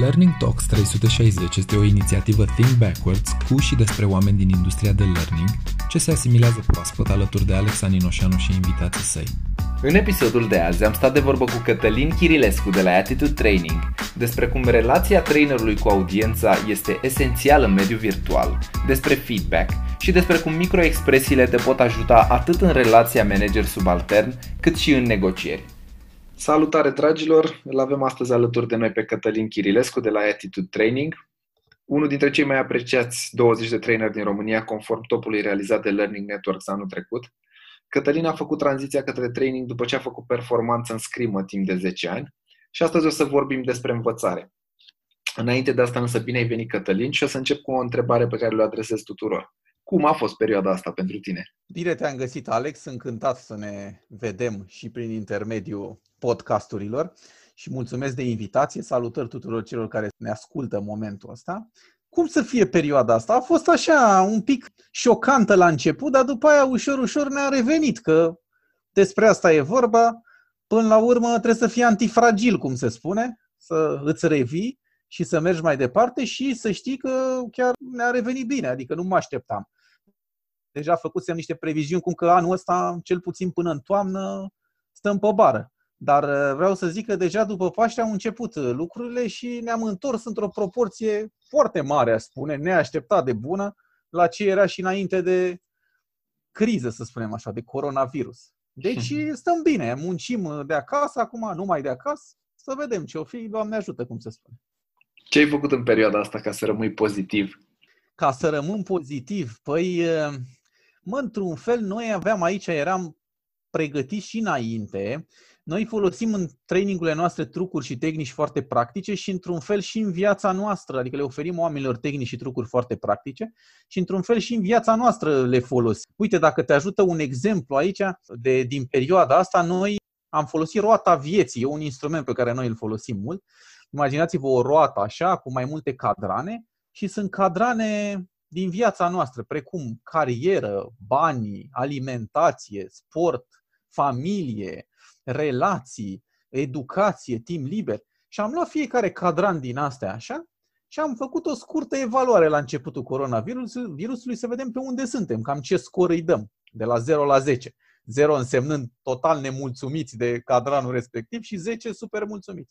Learning Talks 360 este o inițiativă Think Backwards cu și despre oameni din industria de learning ce se asimilează proaspăt alături de Alex Aninoșanu și invitații săi. În episodul de azi am stat de vorbă cu Cătălin Chirilescu de la Attitude Training despre cum relația trainerului cu audiența este esențială în mediul virtual, despre feedback și despre cum microexpresiile te pot ajuta atât în relația manager-subaltern cât și în negocieri. Salutare dragilor! Îl avem astăzi alături de noi pe Cătălin Chirilescu de la Attitude Training, unul dintre cei mai apreciați 20 de trainer din România conform topului realizat de Learning Networks anul trecut. Cătălin a făcut tranziția către training după ce a făcut performanță în scrimă timp de 10 ani și astăzi o să vorbim despre învățare. Înainte de asta însă bine ai venit Cătălin și o să încep cu o întrebare pe care le adresez tuturor. Cum a fost perioada asta pentru tine? Bine te-am găsit, Alex. Încântat să ne vedem și prin intermediul podcasturilor și mulțumesc de invitație. Salutări tuturor celor care ne ascultă în momentul ăsta. Cum să fie perioada asta? A fost așa un pic șocantă la început, dar după aia ușor, ușor ne-a revenit că despre asta e vorba. Până la urmă trebuie să fii antifragil, cum se spune, să îți revii și să mergi mai departe și să știi că chiar ne-a revenit bine, adică nu mă așteptam. Deja făcusem niște previziuni cum că anul ăsta, cel puțin până în toamnă, stăm pe bară. Dar uh, vreau să zic că deja după Paște au început uh, lucrurile și ne-am întors într-o proporție foarte mare, aș spune, neașteptat de bună, la ce era și înainte de criză, să spunem așa, de coronavirus. Deci stăm bine, muncim uh, de acasă, acum numai de acasă, să vedem ce o fi, Doamne ajută, cum se spune. Ce ai făcut în perioada asta ca să rămâi pozitiv? Ca să rămân pozitiv? Păi, mă, într-un fel, noi aveam aici, eram pregătiți și înainte noi folosim în trainingurile noastre trucuri și tehnici foarte practice și într-un fel și în viața noastră, adică le oferim oamenilor tehnici și trucuri foarte practice și într-un fel și în viața noastră le folosim. Uite, dacă te ajută un exemplu aici, de, din perioada asta, noi am folosit roata vieții, e un instrument pe care noi îl folosim mult. Imaginați-vă o roată așa, cu mai multe cadrane și sunt cadrane din viața noastră, precum carieră, bani, alimentație, sport, familie, relații, educație, timp liber. Și am luat fiecare cadran din astea așa și am făcut o scurtă evaluare la începutul coronavirusului să vedem pe unde suntem, cam ce scor îi dăm, de la 0 la 10. 0 însemnând total nemulțumiți de cadranul respectiv și 10 super mulțumiți.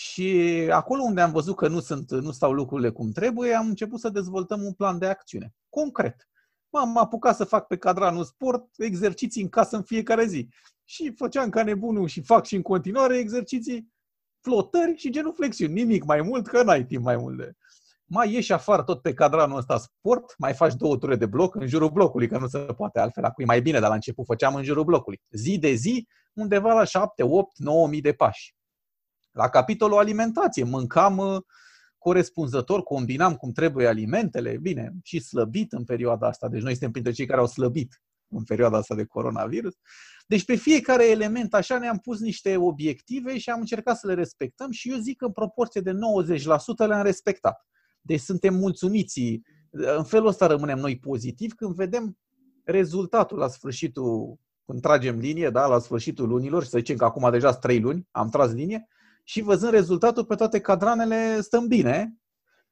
Și acolo unde am văzut că nu, sunt, nu stau lucrurile cum trebuie, am început să dezvoltăm un plan de acțiune. Concret. M-am apucat să fac pe cadranul sport exerciții în casă în fiecare zi și făceam ca nebunul și fac și în continuare exerciții flotări și genuflexiuni. Nimic mai mult, că n-ai timp mai mult de... Mai ieși afară tot pe cadranul ăsta sport, mai faci două ture de bloc în jurul blocului, că nu se poate altfel. Acum e mai bine, dar la început făceam în jurul blocului. Zi de zi, undeva la 7, 8, 9 mii de pași. La capitolul alimentație, mâncam uh, corespunzător, combinam cum trebuie alimentele, bine, și slăbit în perioada asta, deci noi suntem printre cei care au slăbit în perioada asta de coronavirus. Deci pe fiecare element așa ne-am pus niște obiective și am încercat să le respectăm și eu zic că în proporție de 90% le-am respectat. Deci suntem mulțumiți. În felul ăsta rămânem noi pozitiv când vedem rezultatul la sfârșitul, când tragem linie, da, la sfârșitul lunilor, și să zicem că acum deja sunt 3 luni, am tras linie, și văzând rezultatul pe toate cadranele stăm bine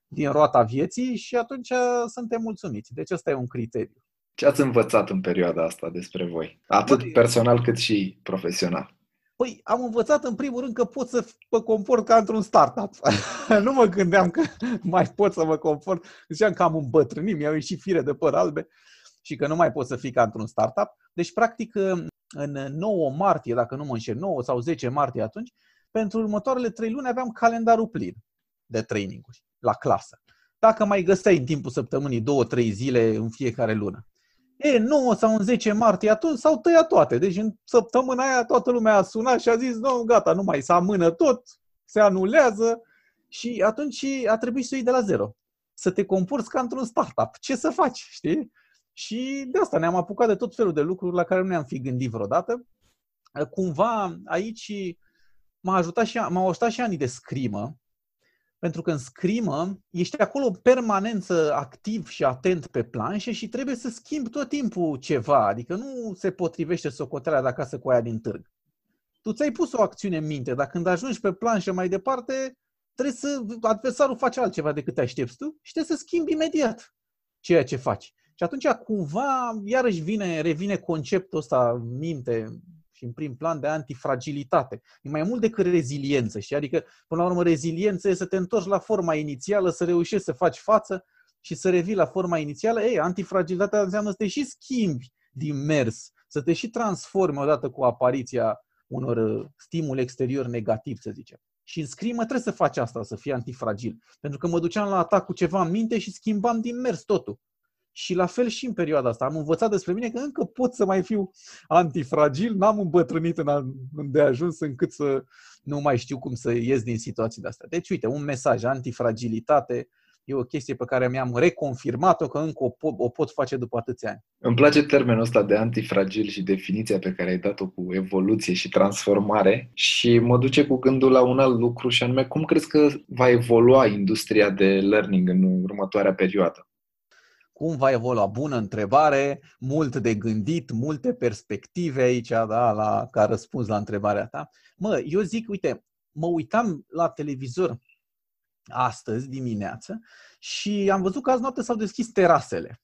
din roata vieții și atunci suntem mulțumiți. Deci ăsta e un criteriu. Ce ați învățat în perioada asta despre voi? Atât Băi, personal cât și profesional. Păi am învățat în primul rând că pot să mă comport ca într-un startup. nu mă gândeam că mai pot să mă comport. Ziceam că am îmbătrânit, mi-au ieșit fire de păr albe și că nu mai pot să fii ca într-un startup. Deci, practic, în 9 martie, dacă nu mă înșel, 9 sau 10 martie atunci, pentru următoarele 3 luni aveam calendarul plin de traininguri la clasă. Dacă mai găseai în timpul săptămânii 2-3 zile în fiecare lună. E, 9 sau în 10 martie atunci s-au tăiat toate. Deci în săptămâna aia toată lumea a sunat și a zis, nu, gata, nu mai se amână tot, se anulează și atunci a trebuit să iei de la zero. Să te comporți ca într-un startup. Ce să faci, știi? Și de asta ne-am apucat de tot felul de lucruri la care nu ne-am fi gândit vreodată. Cumva aici m-a ajutat și, m-au ajutat și anii de scrimă, pentru că în scrimă ești acolo permanență activ și atent pe planșe și trebuie să schimbi tot timpul ceva. Adică nu se potrivește socoteala de acasă cu aia din târg. Tu ți-ai pus o acțiune în minte, dar când ajungi pe planșă mai departe, trebuie să, adversarul face altceva decât te aștepți tu și trebuie să schimbi imediat ceea ce faci. Și atunci cumva iarăși vine, revine conceptul ăsta în minte și în prim plan de antifragilitate. E mai mult decât reziliență, știi? Adică, până la urmă, reziliență e să te întorci la forma inițială, să reușești să faci față și să revii la forma inițială. Ei, antifragilitatea înseamnă să te și schimbi din mers, să te și transformi odată cu apariția unor uh, stimuli exterior negativ, să zicem. Și în scrimă trebuie să faci asta, să fii antifragil. Pentru că mă duceam la atac cu ceva în minte și schimbam din mers totul. Și la fel și în perioada asta. Am învățat despre mine că încă pot să mai fiu antifragil, n-am îmbătrânit în, de ajuns încât să nu mai știu cum să ies din situații de astea. Deci, uite, un mesaj, antifragilitate, e o chestie pe care mi-am reconfirmat-o că încă o pot, o pot face după atâția ani. Îmi place termenul ăsta de antifragil și definiția pe care ai dat-o cu evoluție și transformare și mă duce cu gândul la un alt lucru și anume cum crezi că va evolua industria de learning în următoarea perioadă? Cum va evolua? Bună întrebare, mult de gândit, multe perspective aici, da, la, ca răspuns la întrebarea ta. Mă, eu zic, uite, mă uitam la televizor astăzi dimineață și am văzut că azi noapte s-au deschis terasele.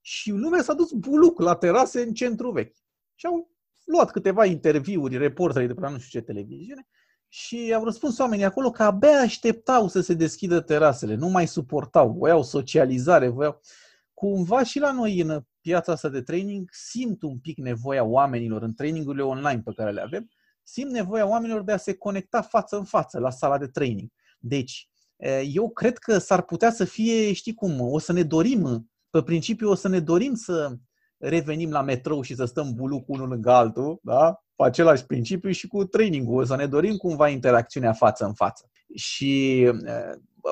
Și lumea s-a dus buluc la terase în centru vechi. Și au luat câteva interviuri, reporteri de pe nu știu ce televiziune și au răspuns oamenii acolo că abia așteptau să se deschidă terasele, nu mai suportau, voiau socializare, voiau... Cumva și la noi în piața asta de training simt un pic nevoia oamenilor în trainingurile online pe care le avem, simt nevoia oamenilor de a se conecta față în față la sala de training. Deci, eu cred că s-ar putea să fie, știi cum, o să ne dorim, pe principiu o să ne dorim să revenim la metrou și să stăm buluc unul lângă altul, da? pe același principiu și cu training-ul. O să ne dorim cumva interacțiunea față în față. Și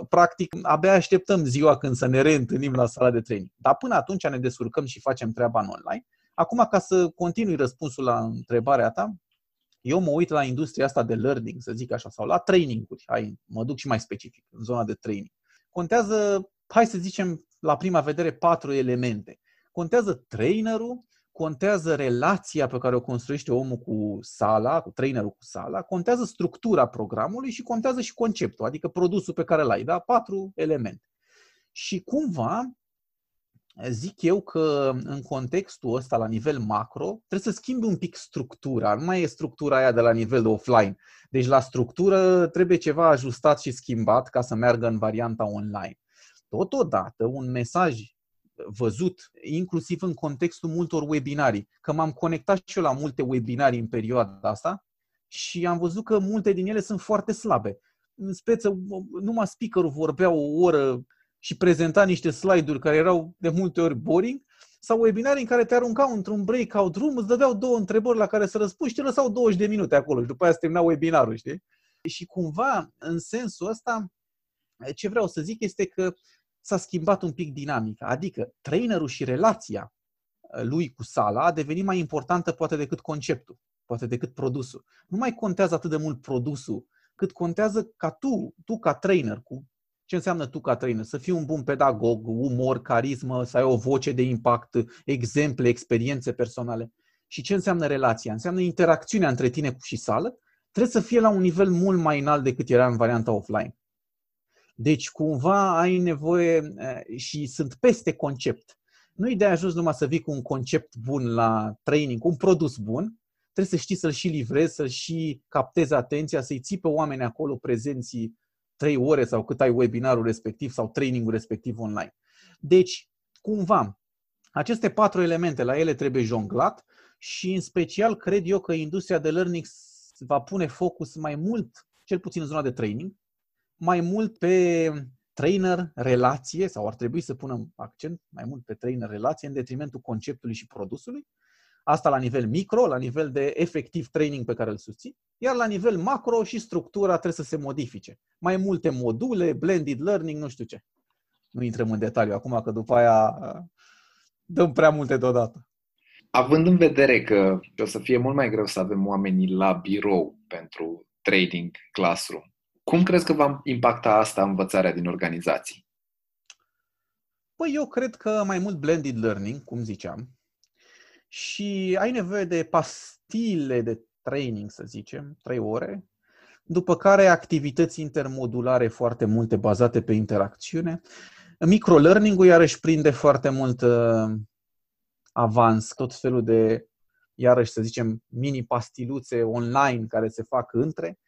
practic abia așteptăm ziua când să ne reîntâlnim la sala de training. Dar până atunci ne descurcăm și facem treaba în online. Acum, ca să continui răspunsul la întrebarea ta, eu mă uit la industria asta de learning, să zic așa, sau la training-uri, hai, mă duc și mai specific, în zona de training. Contează, hai să zicem, la prima vedere, patru elemente. Contează trainerul, contează relația pe care o construiește omul cu sala, cu trainerul cu sala, contează structura programului și contează și conceptul, adică produsul pe care l-ai, da? Patru elemente. Și cumva, zic eu că în contextul ăsta, la nivel macro, trebuie să schimbi un pic structura. Nu mai e structura aia de la nivel de offline. Deci la structură trebuie ceva ajustat și schimbat ca să meargă în varianta online. Totodată, un mesaj văzut, inclusiv în contextul multor webinarii, că m-am conectat și eu la multe webinarii în perioada asta și am văzut că multe din ele sunt foarte slabe. În speță, numai speakerul vorbea o oră și prezenta niște slide-uri care erau de multe ori boring, sau webinarii în care te aruncau într-un breakout room, îți dădeau două întrebări la care să răspunzi și te lăsau 20 de minute acolo și după aia se termina webinarul, știi? Și cumva, în sensul ăsta, ce vreau să zic este că s-a schimbat un pic dinamica, adică trainerul și relația uh, lui cu sala a devenit mai importantă poate decât conceptul, poate decât produsul. Nu mai contează atât de mult produsul, cât contează ca tu, tu ca trainer, cu ce înseamnă tu ca trainer? Să fii un bun pedagog, umor, carismă, să ai o voce de impact, exemple, experiențe personale. Și ce înseamnă relația? Înseamnă interacțiunea între tine și sală. Trebuie să fie la un nivel mult mai înalt decât era în varianta offline. Deci, cumva ai nevoie și sunt peste concept. Nu e de ajuns numai să vii cu un concept bun la training, un produs bun, trebuie să știi să-l și livrezi, să-l și captezi atenția, să-i ții pe oameni acolo prezenții 3 ore sau cât ai webinarul respectiv sau trainingul respectiv online. Deci, cumva, aceste patru elemente, la ele trebuie jonglat și în special cred eu că industria de learning va pune focus mai mult, cel puțin în zona de training, mai mult pe trainer relație sau ar trebui să punem accent mai mult pe trainer relație în detrimentul conceptului și produsului. Asta la nivel micro, la nivel de efectiv training pe care îl susții, iar la nivel macro și structura trebuie să se modifice. Mai multe module, blended learning, nu știu ce. Nu intrăm în detaliu acum, că după aia dăm prea multe deodată. Având în vedere că o să fie mult mai greu să avem oamenii la birou pentru trading classroom, cum crezi că va impacta asta învățarea din organizații? Păi eu cred că mai mult blended learning, cum ziceam, și ai nevoie de pastile de training, să zicem, trei ore, după care activități intermodulare foarte multe bazate pe interacțiune. Microlearning-ul iarăși prinde foarte mult uh, avans, tot felul de, iarăși să zicem, mini pastiluțe online care se fac între.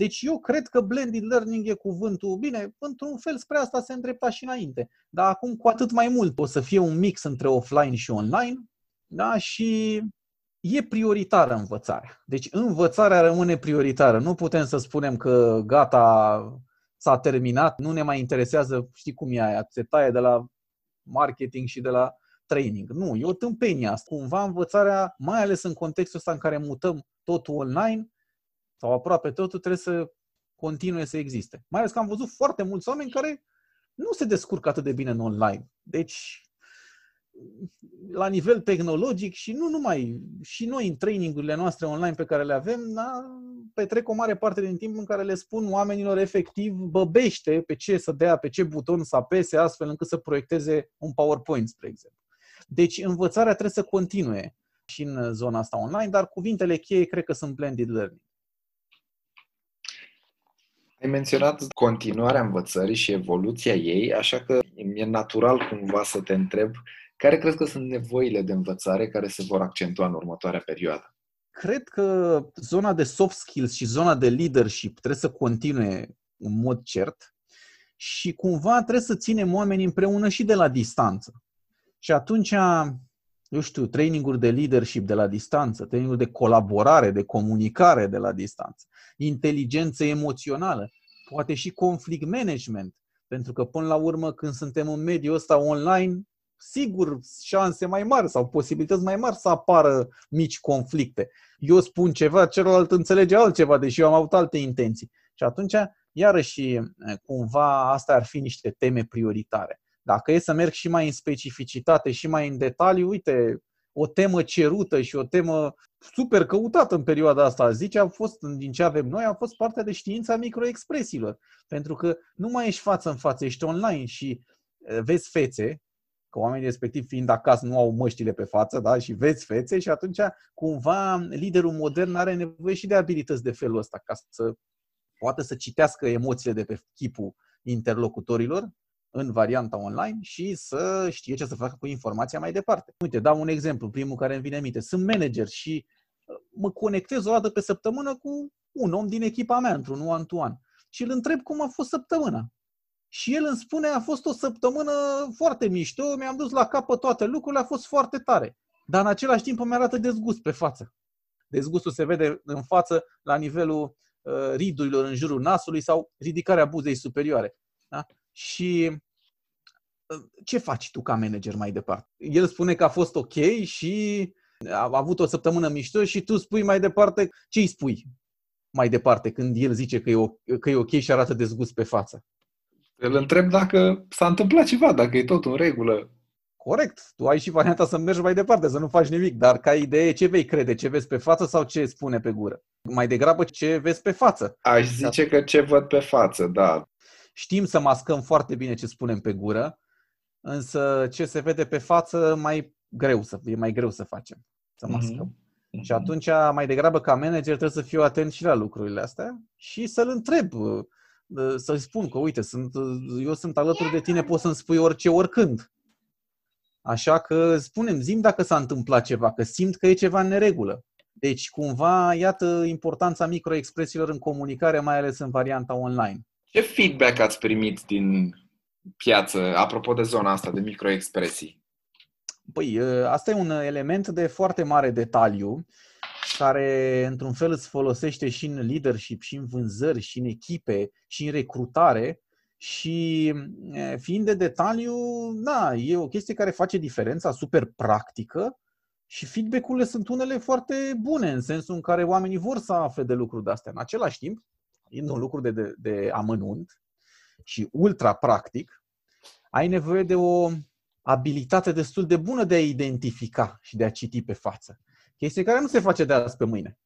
Deci eu cred că blended learning e cuvântul, bine, într-un fel spre asta se îndrepta și înainte, dar acum cu atât mai mult o să fie un mix între offline și online, da, și e prioritară învățarea. Deci învățarea rămâne prioritară. Nu putem să spunem că gata, s-a terminat, nu ne mai interesează, știi cum e aia, se taie de la marketing și de la training. Nu, e o tâmpenie asta. Cumva învățarea, mai ales în contextul ăsta în care mutăm totul online, sau aproape totul, trebuie să continue să existe. Mai ales că am văzut foarte mulți oameni care nu se descurcă atât de bine în online. Deci la nivel tehnologic și nu numai, și noi în trainingurile noastre online pe care le avem, da, petrec o mare parte din timp în care le spun oamenilor efectiv băbește pe ce să dea, pe ce buton să apese, astfel încât să proiecteze un PowerPoint, spre exemplu. Deci învățarea trebuie să continue și în zona asta online, dar cuvintele cheie cred că sunt blended learning. Ai menționat continuarea învățării și evoluția ei, așa că e natural cumva să te întreb care crezi că sunt nevoile de învățare care se vor accentua în următoarea perioadă? Cred că zona de soft skills și zona de leadership trebuie să continue în mod cert și cumva trebuie să ținem oamenii împreună și de la distanță. Și atunci, eu știu, traininguri de leadership de la distanță, traininguri de colaborare, de comunicare de la distanță, inteligență emoțională, poate și conflict management, pentru că până la urmă când suntem în mediul ăsta online, sigur șanse mai mari sau posibilități mai mari să apară mici conflicte. Eu spun ceva, celălalt înțelege altceva, deși eu am avut alte intenții. Și atunci, iarăși, cumva, astea ar fi niște teme prioritare. Dacă e să merg și mai în specificitate și mai în detaliu, uite, o temă cerută și o temă super căutată în perioada asta, zice, a fost, din ce avem noi, a fost partea de știința microexpresiilor. Pentru că nu mai ești față în față, ești online și vezi fețe, că oamenii respectiv fiind acasă nu au măștile pe față da? și vezi fețe și atunci cumva liderul modern are nevoie și de abilități de felul ăsta ca să poată să citească emoțiile de pe chipul interlocutorilor în varianta online și să știe ce să facă cu informația mai departe. Uite, dau un exemplu, primul care îmi vine în minte. Sunt manager și uh, mă conectez o dată pe săptămână cu un om din echipa mea într-un one-to-one și îl întreb cum a fost săptămâna. Și el îmi spune, a fost o săptămână foarte mișto, mi-am dus la capăt toate lucrurile, a fost foarte tare. Dar în același timp îmi arată dezgust pe față. Dezgustul se vede în față la nivelul uh, ridurilor în jurul nasului sau ridicarea buzei superioare. Da? Și uh, ce faci tu ca manager mai departe? El spune că a fost ok și a avut o săptămână mișto și tu spui mai departe, ce îi spui mai departe când el zice că e, că e ok și arată dezgust pe față? Îl întreb dacă s-a întâmplat ceva, dacă e tot în regulă. Corect. Tu ai și varianta să mergi mai departe, să nu faci nimic. Dar ca idee, ce vei crede? Ce vezi pe față sau ce spune pe gură? Mai degrabă ce vezi pe față. Aș zice că ce văd pe față, da. Știm să mascăm foarte bine ce spunem pe gură, însă ce se vede pe față mai greu să, e mai greu să facem, să mhm. mascăm. Mm-hmm. Și atunci, mai degrabă ca manager, trebuie să fiu atent și la lucrurile astea și să-l întreb să-i spun că, uite, sunt, eu sunt alături de tine, poți să-mi spui orice, oricând. Așa că spunem, zim dacă s-a întâmplat ceva, că simt că e ceva în neregulă. Deci, cumva, iată importanța microexpresiilor în comunicare, mai ales în varianta online. Ce feedback ați primit din piață, apropo de zona asta de microexpresii? Păi, asta e un element de foarte mare detaliu care într-un fel îți folosește și în leadership, și în vânzări, și în echipe, și în recrutare. Și fiind de detaliu, da, e o chestie care face diferența, super practică și feedback-urile sunt unele foarte bune, în sensul în care oamenii vor să afle de lucruri de astea. În același timp, fiind un lucru de, de, de amănunt și ultra practic, ai nevoie de o abilitate destul de bună de a identifica și de a citi pe față. Chestie care nu se face de azi pe mâine.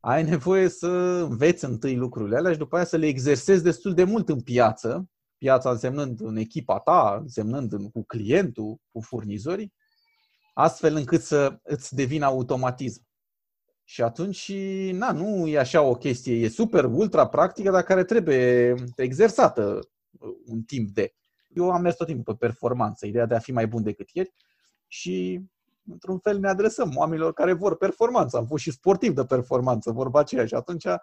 Ai nevoie să înveți întâi lucrurile alea și după aia să le exersezi destul de mult în piață, piața însemnând în echipa ta, însemnând în, cu clientul, cu furnizorii, astfel încât să îți devină automatism. Și atunci, na, nu e așa o chestie, e super ultra practică, dar care trebuie exersată uh, un timp de. Eu am mers tot timpul pe performanță, ideea de a fi mai bun decât ieri și într-un fel ne adresăm oamenilor care vor performanță. Am fost și sportiv de performanță, vorba aceea și atunci uh,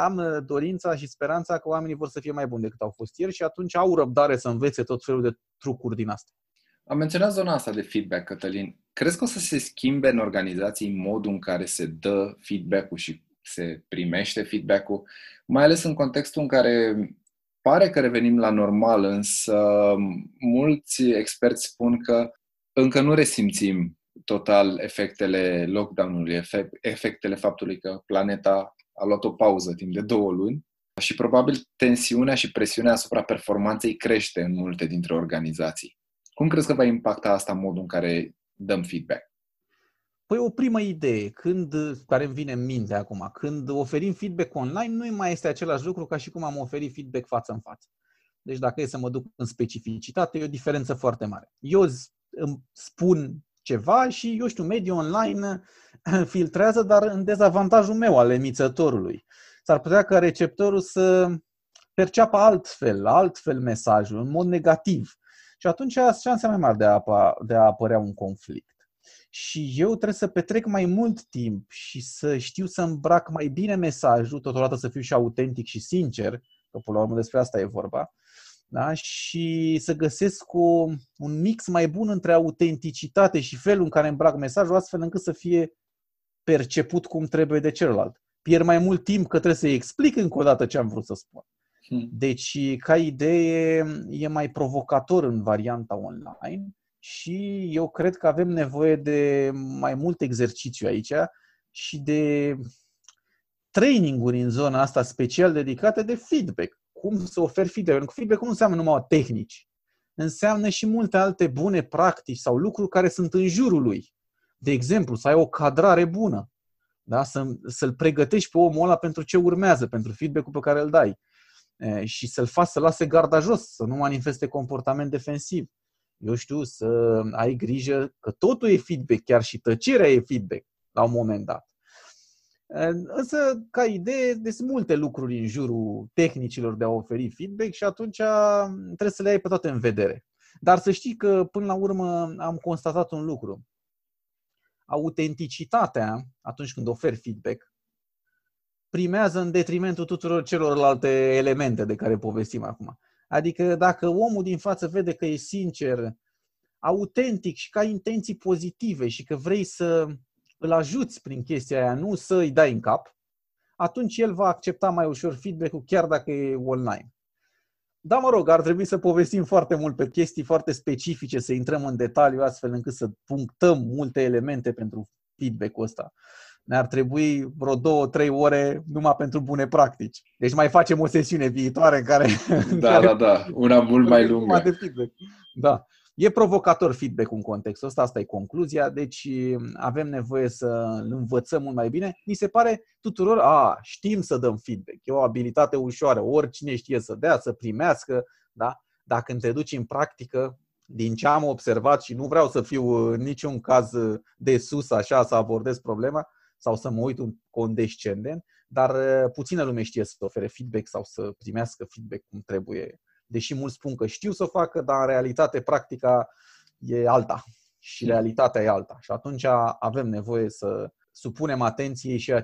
am dorința și speranța că oamenii vor să fie mai buni decât au fost ieri și atunci au răbdare să învețe tot felul de trucuri din asta. Am menționat zona asta de feedback, Cătălin. Crezi că o să se schimbe în organizații modul în care se dă feedback-ul și se primește feedback-ul, mai ales în contextul în care pare că revenim la normal, însă mulți experți spun că încă nu resimțim total efectele lockdown-ului, efectele faptului că planeta a luat o pauză timp de două luni și probabil tensiunea și presiunea asupra performanței crește în multe dintre organizații. Cum crezi că va impacta asta modul în care dăm feedback? Păi o primă idee, când, care îmi vine în minte acum, când oferim feedback online, nu mai este același lucru ca și cum am oferit feedback față în față. Deci dacă e să mă duc în specificitate, e o diferență foarte mare. Eu îmi spun ceva și, eu știu, mediul online filtrează, dar în dezavantajul meu al emițătorului. S-ar putea ca receptorul să perceapă altfel, altfel mesajul, în mod negativ. Și atunci șanse mai mari de a, de a apărea un conflict. Și eu trebuie să petrec mai mult timp și să știu să îmbrac mai bine mesajul, totodată să fiu și autentic și sincer, că până la urmă despre asta e vorba, da? și să găsesc o, un mix mai bun între autenticitate și felul în care îmbrac mesajul, astfel încât să fie perceput cum trebuie de celălalt. Pierd mai mult timp că trebuie să-i explic încă o dată ce am vrut să spun. Hmm. Deci, ca idee, e mai provocator în varianta online și eu cred că avem nevoie de mai mult exercițiu aici și de traininguri în zona asta special dedicate de feedback. Cum să oferi feedback? Pentru că feedback nu înseamnă numai tehnici. Înseamnă și multe alte bune practici sau lucruri care sunt în jurul lui. De exemplu, să ai o cadrare bună. Da? Să, să-l pregătești pe omul ăla pentru ce urmează, pentru feedback-ul pe care îl dai și să-l faci să lase garda jos, să nu manifeste comportament defensiv. Eu știu, să ai grijă că totul e feedback, chiar și tăcerea e feedback la un moment dat. Însă, ca idee, sunt multe lucruri în jurul tehnicilor de a oferi feedback și atunci trebuie să le ai pe toate în vedere. Dar să știi că, până la urmă, am constatat un lucru. Autenticitatea, atunci când oferi feedback, primează în detrimentul tuturor celorlalte elemente de care povestim acum. Adică dacă omul din față vede că e sincer, autentic și că ai intenții pozitive și că vrei să îl ajuți prin chestia aia, nu să îi dai în cap, atunci el va accepta mai ușor feedback-ul chiar dacă e online. Da, mă rog, ar trebui să povestim foarte mult pe chestii foarte specifice, să intrăm în detaliu astfel încât să punctăm multe elemente pentru feedback-ul ăsta ne-ar trebui vreo două, trei ore numai pentru bune practici. Deci mai facem o sesiune viitoare în care... Da, în care da, da, una mult mai lungă. De feedback. Da. E provocator feedback în contextul ăsta, asta e concluzia, deci avem nevoie să învățăm mult mai bine. Mi se pare tuturor, a, știm să dăm feedback, e o abilitate ușoară, oricine știe să dea, să primească, da? Dacă te duci în practică, din ce am observat și nu vreau să fiu în niciun caz de sus așa să abordez problema, sau să mă uit un condescendent, dar uh, puțină lume știe să ofere feedback sau să primească feedback cum trebuie. Deși mulți spun că știu să o facă, dar în realitate practica e alta și hmm. realitatea e alta. Și atunci avem nevoie să supunem atenției și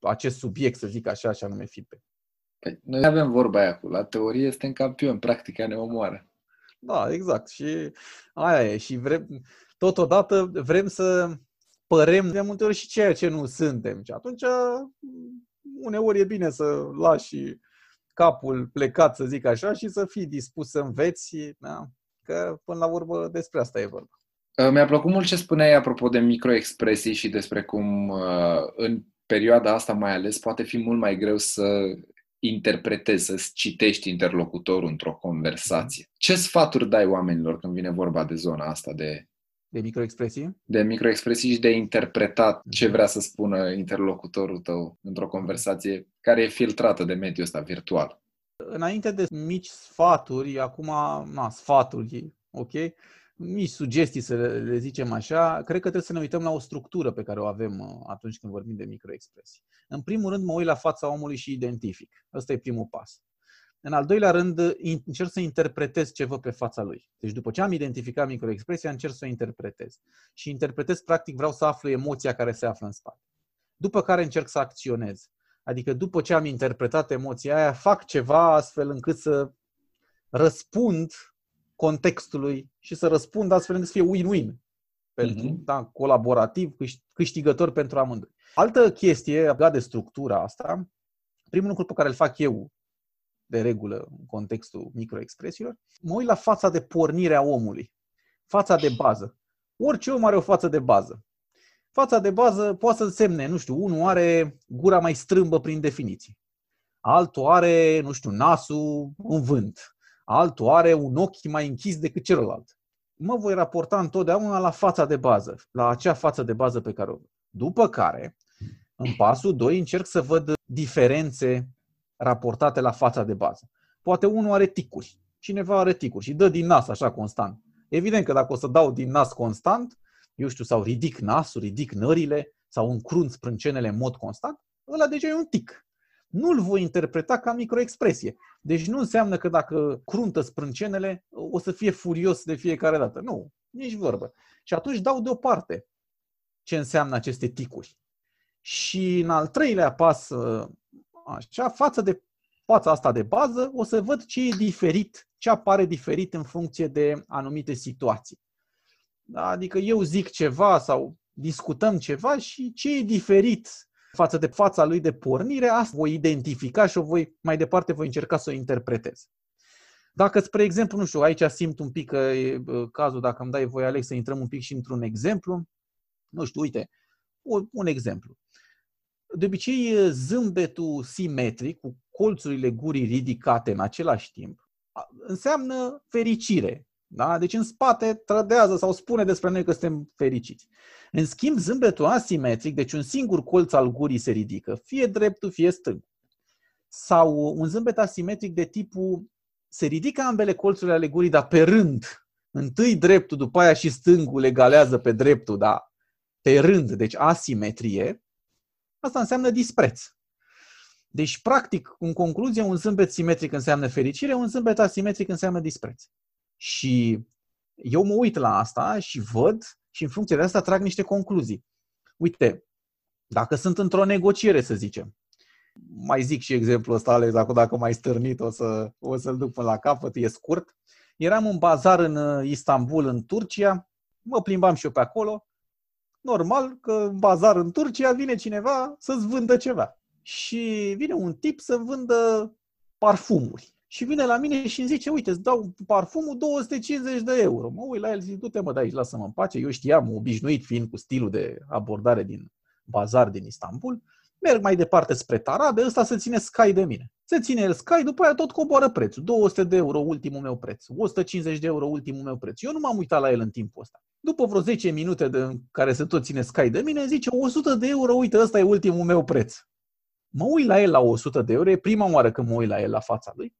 acest subiect, să zic așa, și anume feedback. Păi, noi avem vorba aia cu la teorie este în campion, practica ne omoară. Da, exact. Și aia e. Și vrem, totodată vrem să părem de multe ori și ceea ce nu suntem. Și atunci, uneori e bine să lași capul plecat, să zic așa, și să fii dispus să înveți, da? că până la urmă despre asta e vorba. Uh, mi-a plăcut mult ce spuneai apropo de microexpresii și despre cum uh, în perioada asta mai ales poate fi mult mai greu să interpretezi, să citești interlocutorul într-o conversație. Ce sfaturi dai oamenilor când vine vorba de zona asta de de microexpresii? De microexpresii și de interpretat ce mhm. vrea să spună interlocutorul tău într-o conversație care e filtrată de mediul ăsta virtual. Înainte de mici sfaturi, acum, na, sfaturi, ok? mici sugestii, să le zicem așa, cred că trebuie să ne uităm la o structură pe care o avem uh, atunci când vorbim de microexpresii. În primul rând, mă uit la fața omului și identific. Ăsta e primul pas. În al doilea rând, încerc să interpretez ce văd pe fața lui. Deci după ce am identificat microexpresia, încerc să o interpretez. Și interpretez, practic, vreau să aflu emoția care se află în spate. După care încerc să acționez. Adică după ce am interpretat emoția aia, fac ceva astfel încât să răspund contextului și să răspund astfel încât să fie win-win. Pentru, uh-huh. da, colaborativ, câștigător pentru amândoi. Altă chestie legată de structura asta, primul lucru pe care îl fac eu de regulă în contextul microexpresiilor, mă uit la fața de pornire a omului. Fața de bază. Orice om are o față de bază. Fața de bază poate să însemne, nu știu, unul are gura mai strâmbă prin definiție. Altul are, nu știu, nasul în vânt. Altul are un ochi mai închis decât celălalt. Mă voi raporta întotdeauna la fața de bază, la acea față de bază pe care o văd. După care, în pasul 2, încerc să văd diferențe raportate la fața de bază. Poate unul are ticuri, cineva are ticuri și dă din nas așa constant. Evident că dacă o să dau din nas constant, eu știu, sau ridic nasul, ridic nările, sau încrunt sprâncenele în mod constant, ăla deja e un tic. Nu-l voi interpreta ca microexpresie. Deci nu înseamnă că dacă cruntă sprâncenele, o să fie furios de fiecare dată. Nu, nici vorbă. Și atunci dau deoparte ce înseamnă aceste ticuri. Și în al treilea pas, așa, față de fața asta de bază, o să văd ce e diferit, ce apare diferit în funcție de anumite situații. Da? Adică eu zic ceva sau discutăm ceva și ce e diferit față de fața lui de pornire, asta voi identifica și o voi, mai departe voi încerca să o interpretez. Dacă, spre exemplu, nu știu, aici simt un pic că e cazul, dacă îmi dai voi, Alex, să intrăm un pic și într-un exemplu, nu știu, uite, un exemplu. De obicei, zâmbetul simetric, cu colțurile gurii ridicate în același timp, înseamnă fericire. Da? Deci în spate trădează sau spune despre noi că suntem fericiți. În schimb, zâmbetul asimetric, deci un singur colț al gurii se ridică, fie dreptul, fie stâng. Sau un zâmbet asimetric de tipul se ridică ambele colțurile ale gurii, dar pe rând. Întâi dreptul, după aia și stângul egalează pe dreptul, da? Pe rând, deci asimetrie. Asta înseamnă dispreț. Deci, practic, în concluzie, un zâmbet simetric înseamnă fericire, un zâmbet asimetric înseamnă dispreț. Și eu mă uit la asta și văd și în funcție de asta trag niște concluzii. Uite, dacă sunt într-o negociere, să zicem, mai zic și exemplul ăsta, Alex, dacă, dacă mai stârnit o, să, o să-l duc până la capăt, e scurt. Eram în bazar în uh, Istanbul, în Turcia, mă plimbam și eu pe acolo. Normal că în bazar în Turcia vine cineva să-ți vândă ceva. Și vine un tip să vândă parfumuri și vine la mine și îmi zice, uite, îți dau parfumul 250 de euro. Mă uit la el, zic, du-te mă de aici, lasă-mă în pace. Eu știam, obișnuit fiind cu stilul de abordare din bazar din Istanbul, merg mai departe spre Tarabe, ăsta se ține Sky de mine. Se ține el Sky, după aia tot coboară prețul. 200 de euro ultimul meu preț, 150 de euro ultimul meu preț. Eu nu m-am uitat la el în timpul ăsta. După vreo 10 minute de care se tot ține Sky de mine, zice 100 de euro, uite, ăsta e ultimul meu preț. Mă uit la el la 100 de euro, e prima oară când mă uit la el la fața lui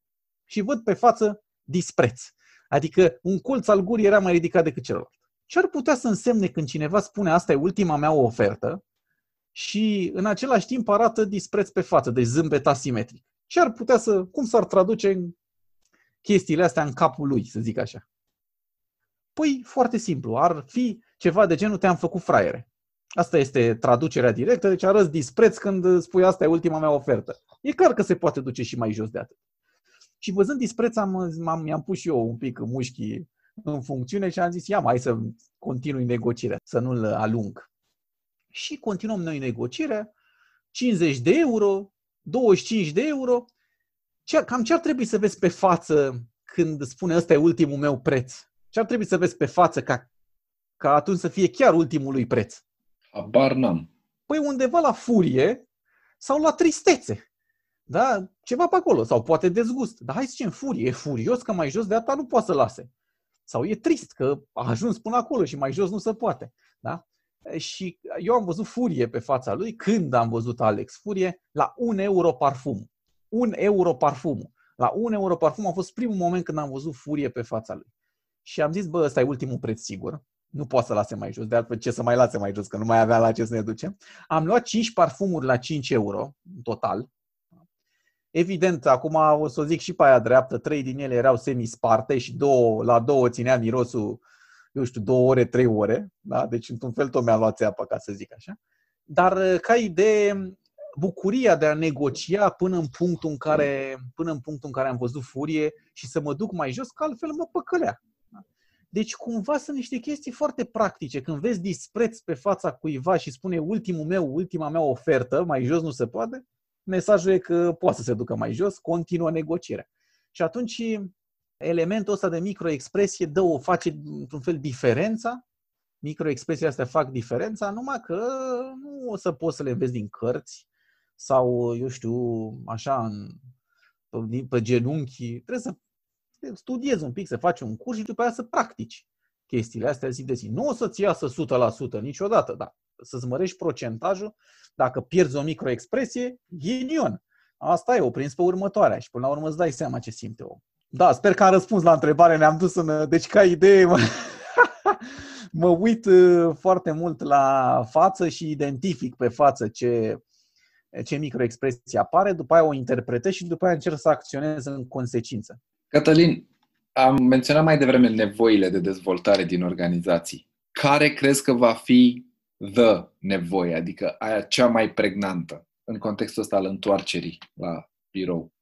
și văd pe față dispreț. Adică un colț al gurii era mai ridicat decât celălalt. Ce ar putea să însemne când cineva spune asta e ultima mea ofertă și în același timp arată dispreț pe față, deci zâmbet asimetric? Ce ar putea să, cum s-ar traduce în chestiile astea în capul lui, să zic așa? Păi, foarte simplu, ar fi ceva de genul te-am făcut fraiere. Asta este traducerea directă, deci arăți dispreț când spui asta e ultima mea ofertă. E clar că se poate duce și mai jos de atât. Și văzând dispreț, am, am, mi-am pus și eu un pic mușchii în funcțiune și am zis, ia mai să continui negocierea, să nu-l alung. Și continuăm noi negocierea, 50 de euro, 25 de euro. Ce, cam ce ar trebui să vezi pe față când spune ăsta e ultimul meu preț? Ce ar trebui să vezi pe față ca, ca atunci să fie chiar ultimului preț? Abar n-am. Păi undeva la furie sau la tristețe. Da? Ceva pe acolo. Sau poate dezgust. Dar hai să zicem furie. E furios că mai jos de asta nu poate să lase. Sau e trist că a ajuns până acolo și mai jos nu se poate. Da? Și eu am văzut furie pe fața lui când am văzut Alex Furie la un euro parfum. Un euro parfum. La un euro parfum a fost primul moment când am văzut furie pe fața lui. Și am zis, bă, ăsta e ultimul preț sigur. Nu poate să lase mai jos, de altfel ce să mai lase mai jos, că nu mai avea la ce să ne ducem. Am luat 5 parfumuri la 5 euro în total. Evident, acum o să o zic și pe aia dreaptă, trei din ele erau semi-sparte și două, la două ținea mirosul, eu știu, două ore, trei ore. Da? Deci, într-un fel, tot mi-a luat țeapă, ca să zic așa. Dar, ca idee, bucuria de a negocia până în punctul în care, până în punctul în care am văzut furie și să mă duc mai jos, că altfel mă păcălea. Deci cumva sunt niște chestii foarte practice. Când vezi dispreț pe fața cuiva și spune ultimul meu, ultima mea ofertă, mai jos nu se poate, mesajul e că poate să se ducă mai jos, continuă negocierea. Și atunci elementul ăsta de microexpresie dă o face într-un fel diferența, microexpresiile astea fac diferența, numai că nu o să poți să le vezi din cărți sau, eu știu, așa, în, pe, pe genunchi. Trebuie să studiezi un pic, să faci un curs și după aceea să practici chestiile astea zi de zi. Nu o să-ți iasă 100% niciodată, dar să-ți mărești procentajul. Dacă pierzi o microexpresie, ghinion. Asta e, o prins pe următoarea și până la urmă îți dai seama ce simte om. Da, sper că am răspuns la întrebare, ne-am dus în... Deci ca idee, mă, mă uit uh, foarte mult la față și identific pe față ce, ce microexpresie apare, după aia o interpretez și după aia încerc să acționez în consecință. Cătălin, am menționat mai devreme nevoile de dezvoltare din organizații. Care crezi că va fi the nevoie, adică aia cea mai pregnantă în contextul ăsta al întoarcerii la birou?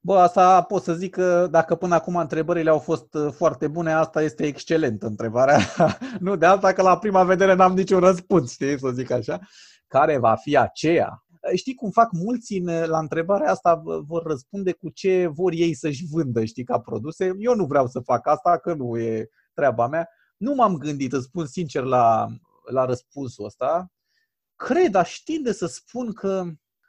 Bă, asta pot să zic că dacă până acum întrebările au fost uh, foarte bune, asta este excelentă întrebarea. nu de alta că la prima vedere n-am niciun răspuns, știi, să zic așa. Care va fi aceea? Știi cum fac mulți în, la întrebarea asta, vor răspunde cu ce vor ei să-și vândă, știi, ca produse. Eu nu vreau să fac asta, că nu e treaba mea. Nu m-am gândit, îți spun sincer, la, la răspunsul ăsta. Cred, aș tinde să spun că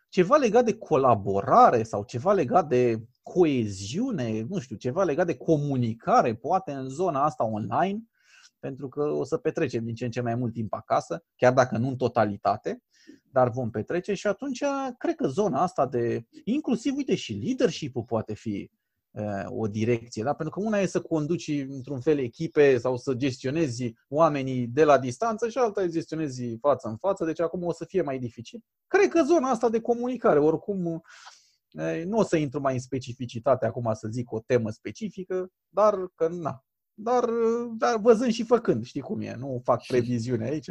ceva legat de colaborare sau ceva legat de coeziune, nu știu, ceva legat de comunicare, poate în zona asta online, pentru că o să petrecem din ce în ce mai mult timp acasă, chiar dacă nu în totalitate, dar vom petrece și atunci cred că zona asta de, inclusiv, uite, și leadership-ul poate fi o direcție, da? pentru că una e să conduci într-un fel echipe sau să gestionezi oamenii de la distanță și alta e să gestionezi față în față, deci acum o să fie mai dificil. Cred că zona asta de comunicare, oricum nu o să intru mai în specificitate acum să zic o temă specifică, dar că na. Dar, dar văzând și făcând, știi cum e, nu fac previziune aici.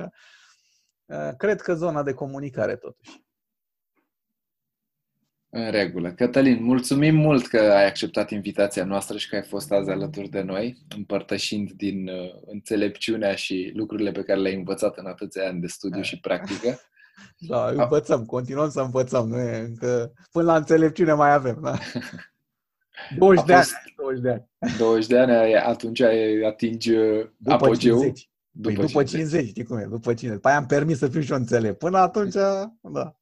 Cred că zona de comunicare totuși. În regulă. Cătălin, mulțumim mult că ai acceptat invitația noastră și că ai fost azi alături de noi, împărtășind din uh, înțelepciunea și lucrurile pe care le-ai învățat în atâția ani de studiu și practică. Da, învățăm, continuăm să învățăm, nu e încă, până la înțelepciune mai avem, da? 20 de ani. 20 de ani. 20 de ani, atunci atingi uh, după apogeu. 50. După, păi după 50. 50, știi cum e, după 50. După aia am permis să fiu și o înțelept. Până atunci, da.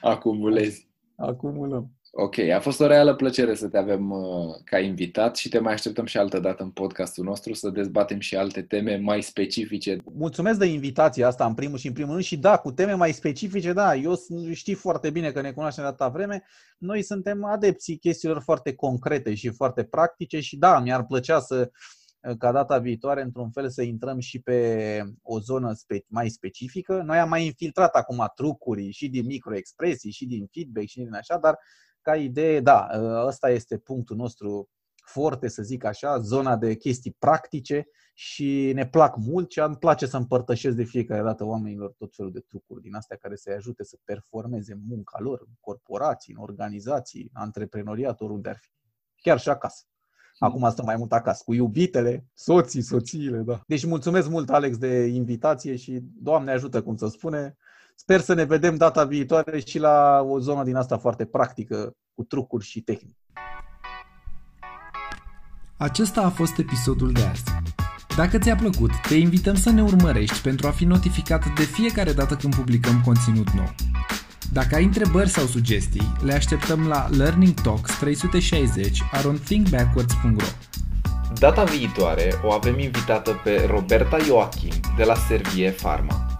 Acumulezi acumulăm. Ok, a fost o reală plăcere să te avem uh, ca invitat și te mai așteptăm și altă dată în podcastul nostru să dezbatem și alte teme mai specifice. Mulțumesc de invitația asta în primul și în primul rând și da, cu teme mai specifice, da, eu știi foarte bine că ne cunoaștem de atâta vreme, noi suntem adepții chestiilor foarte concrete și foarte practice și da, mi-ar plăcea să ca data viitoare, într-un fel, să intrăm și pe o zonă spe- mai specifică. Noi am mai infiltrat acum trucuri și din microexpresii, și din feedback, și din așa, dar ca idee, da, ăsta este punctul nostru foarte, să zic așa, zona de chestii practice și ne plac mult și îmi place să împărtășesc de fiecare dată oamenilor tot felul de trucuri din astea care să-i ajute să performeze munca lor în corporații, în organizații, antreprenoriat, oriunde ar fi. Chiar și acasă. Acum stăm mai mult acasă, cu iubitele, soții, soțiile, da. Deci mulțumesc mult, Alex, de invitație și Doamne ajută, cum să spune. Sper să ne vedem data viitoare și la o zonă din asta foarte practică, cu trucuri și tehnici. Acesta a fost episodul de azi. Dacă ți-a plăcut, te invităm să ne urmărești pentru a fi notificat de fiecare dată când publicăm conținut nou. Dacă ai întrebări sau sugestii, le așteptăm la Learning Talks 360 around thinkbackwards.ro Data viitoare o avem invitată pe Roberta Joachim de la Servie Pharma.